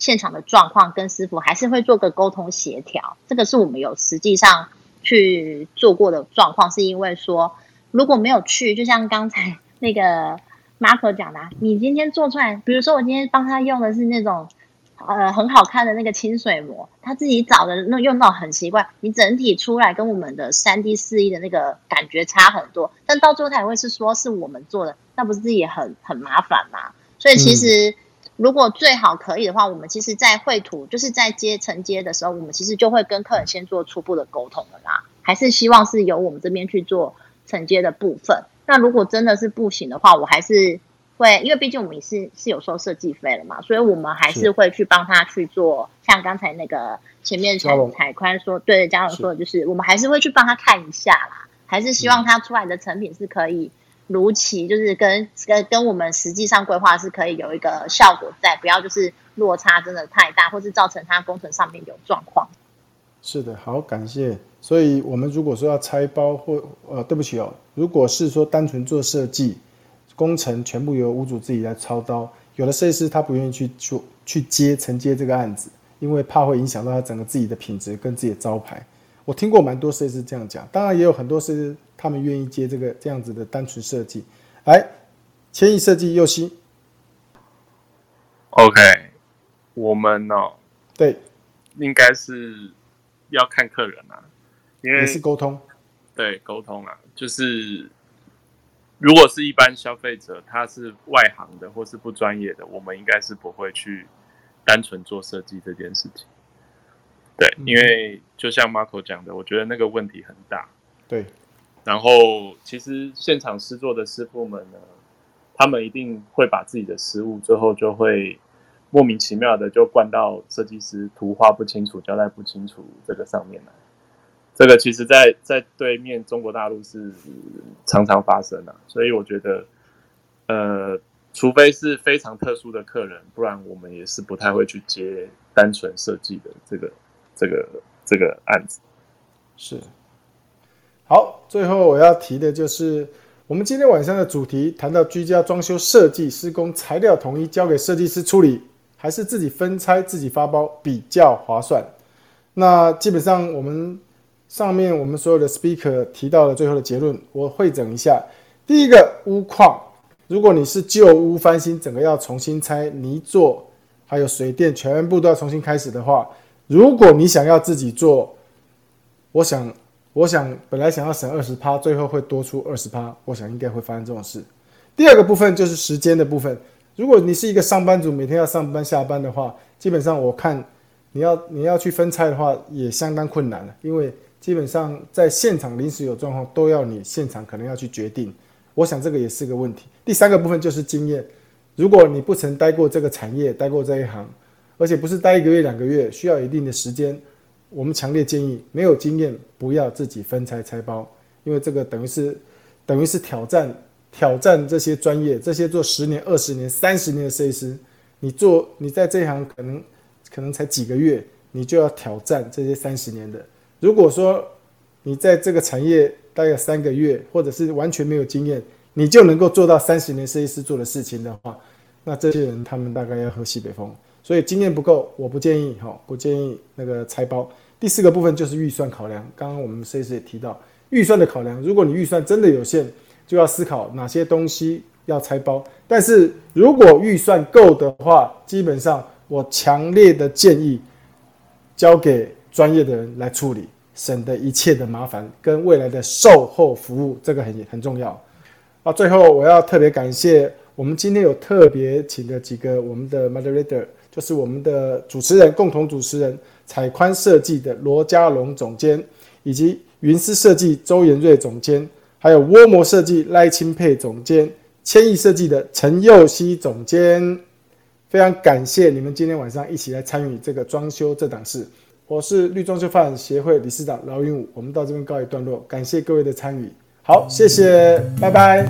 现场的状况，跟师傅还是会做个沟通协调。这个是我们有实际上去做过的状况，是因为说如果没有去，就像刚才那个 Marco 讲的，你今天做出来，比如说我今天帮他用的是那种呃很好看的那个清水膜，他自己找的那用到很奇怪，你整体出来跟我们的三 D 四 E 的那个感觉差很多，但到最后他也会是说是我们做的，那不是也很很麻烦吗？所以其实。如果最好可以的话，我们其实，在绘图就是在接承接的时候，我们其实就会跟客人先做初步的沟通了啦。还是希望是由我们这边去做承接的部分。那如果真的是不行的话，我还是会，因为毕竟我们也是是有收设计费了嘛，所以我们还是会去帮他去做。像刚才那个前面彩彩宽说，对嘉荣说的就是，我们还是会去帮他看一下啦，还是希望他出来的成品是可以。如期就是跟跟跟我们实际上规划是可以有一个效果在，不要就是落差真的太大，或是造成它工程上面有状况。是的，好，感谢。所以我们如果说要拆包或呃，对不起哦，如果是说单纯做设计，工程全部由屋主自己来操刀，有的设计师他不愿意去做去接承接这个案子，因为怕会影响到他整个自己的品质跟自己的招牌。我听过蛮多设计师这样讲，当然也有很多设计师。他们愿意接这个这样子的单纯设计，来，千亿设计右西，OK，我们呢，对，应该是要看客人啊，因为也是沟通，对，沟通啊，就是如果是一般消费者，他是外行的或是不专业的，我们应该是不会去单纯做设计这件事情，对，因为就像 Marco 讲的，我觉得那个问题很大，对。然后，其实现场施作的师傅们呢，他们一定会把自己的失误，最后就会莫名其妙的就灌到设计师图画不清楚、交代不清楚这个上面来。这个其实，在在对面中国大陆是常常发生的，所以我觉得，呃，除非是非常特殊的客人，不然我们也是不太会去接单纯设计的这个这个这个案子。是。好，最后我要提的就是，我们今天晚上的主题谈到居家装修设计施工材料统一交给设计师处理，还是自己分拆自己发包比较划算？那基本上我们上面我们所有的 speaker 提到了最后的结论，我会整一下。第一个屋况，如果你是旧屋翻新，整个要重新拆泥做，还有水电全部都要重新开始的话，如果你想要自己做，我想。我想本来想要省二十趴，最后会多出二十趴。我想应该会发生这种事。第二个部分就是时间的部分。如果你是一个上班族，每天要上班下班的话，基本上我看你要你要去分拆的话，也相当困难了。因为基本上在现场临时有状况，都要你现场可能要去决定。我想这个也是个问题。第三个部分就是经验。如果你不曾待过这个产业，待过这一行，而且不是待一个月两个月，需要一定的时间。我们强烈建议，没有经验不要自己分拆拆包，因为这个等于是等于是挑战挑战这些专业，这些做十年、二十年、三十年的设计师，你做你在这一行可能可能才几个月，你就要挑战这些三十年的。如果说你在这个产业待了三个月，或者是完全没有经验，你就能够做到三十年设计师做的事情的话，那这些人他们大概要喝西北风。所以经验不够，我不建议哈，不建议那个拆包。第四个部分就是预算考量。刚刚我们设计师也提到预算的考量。如果你预算真的有限，就要思考哪些东西要拆包。但是如果预算够的话，基本上我强烈的建议交给专业的人来处理，省得一切的麻烦跟未来的售后服务，这个很很重要。啊，最后我要特别感谢我们今天有特别请的几个我们的 moderator。就是我们的主持人，共同主持人彩宽设计的罗家龙总监，以及云思设计周延瑞总监，还有涡膜设计赖清佩总监，千亿设计的陈佑熙总监，非常感谢你们今天晚上一起来参与这个装修这档事。我是绿装修发展协会理事长饶云武，我们到这边告一段落，感谢各位的参与，好，谢谢，拜拜。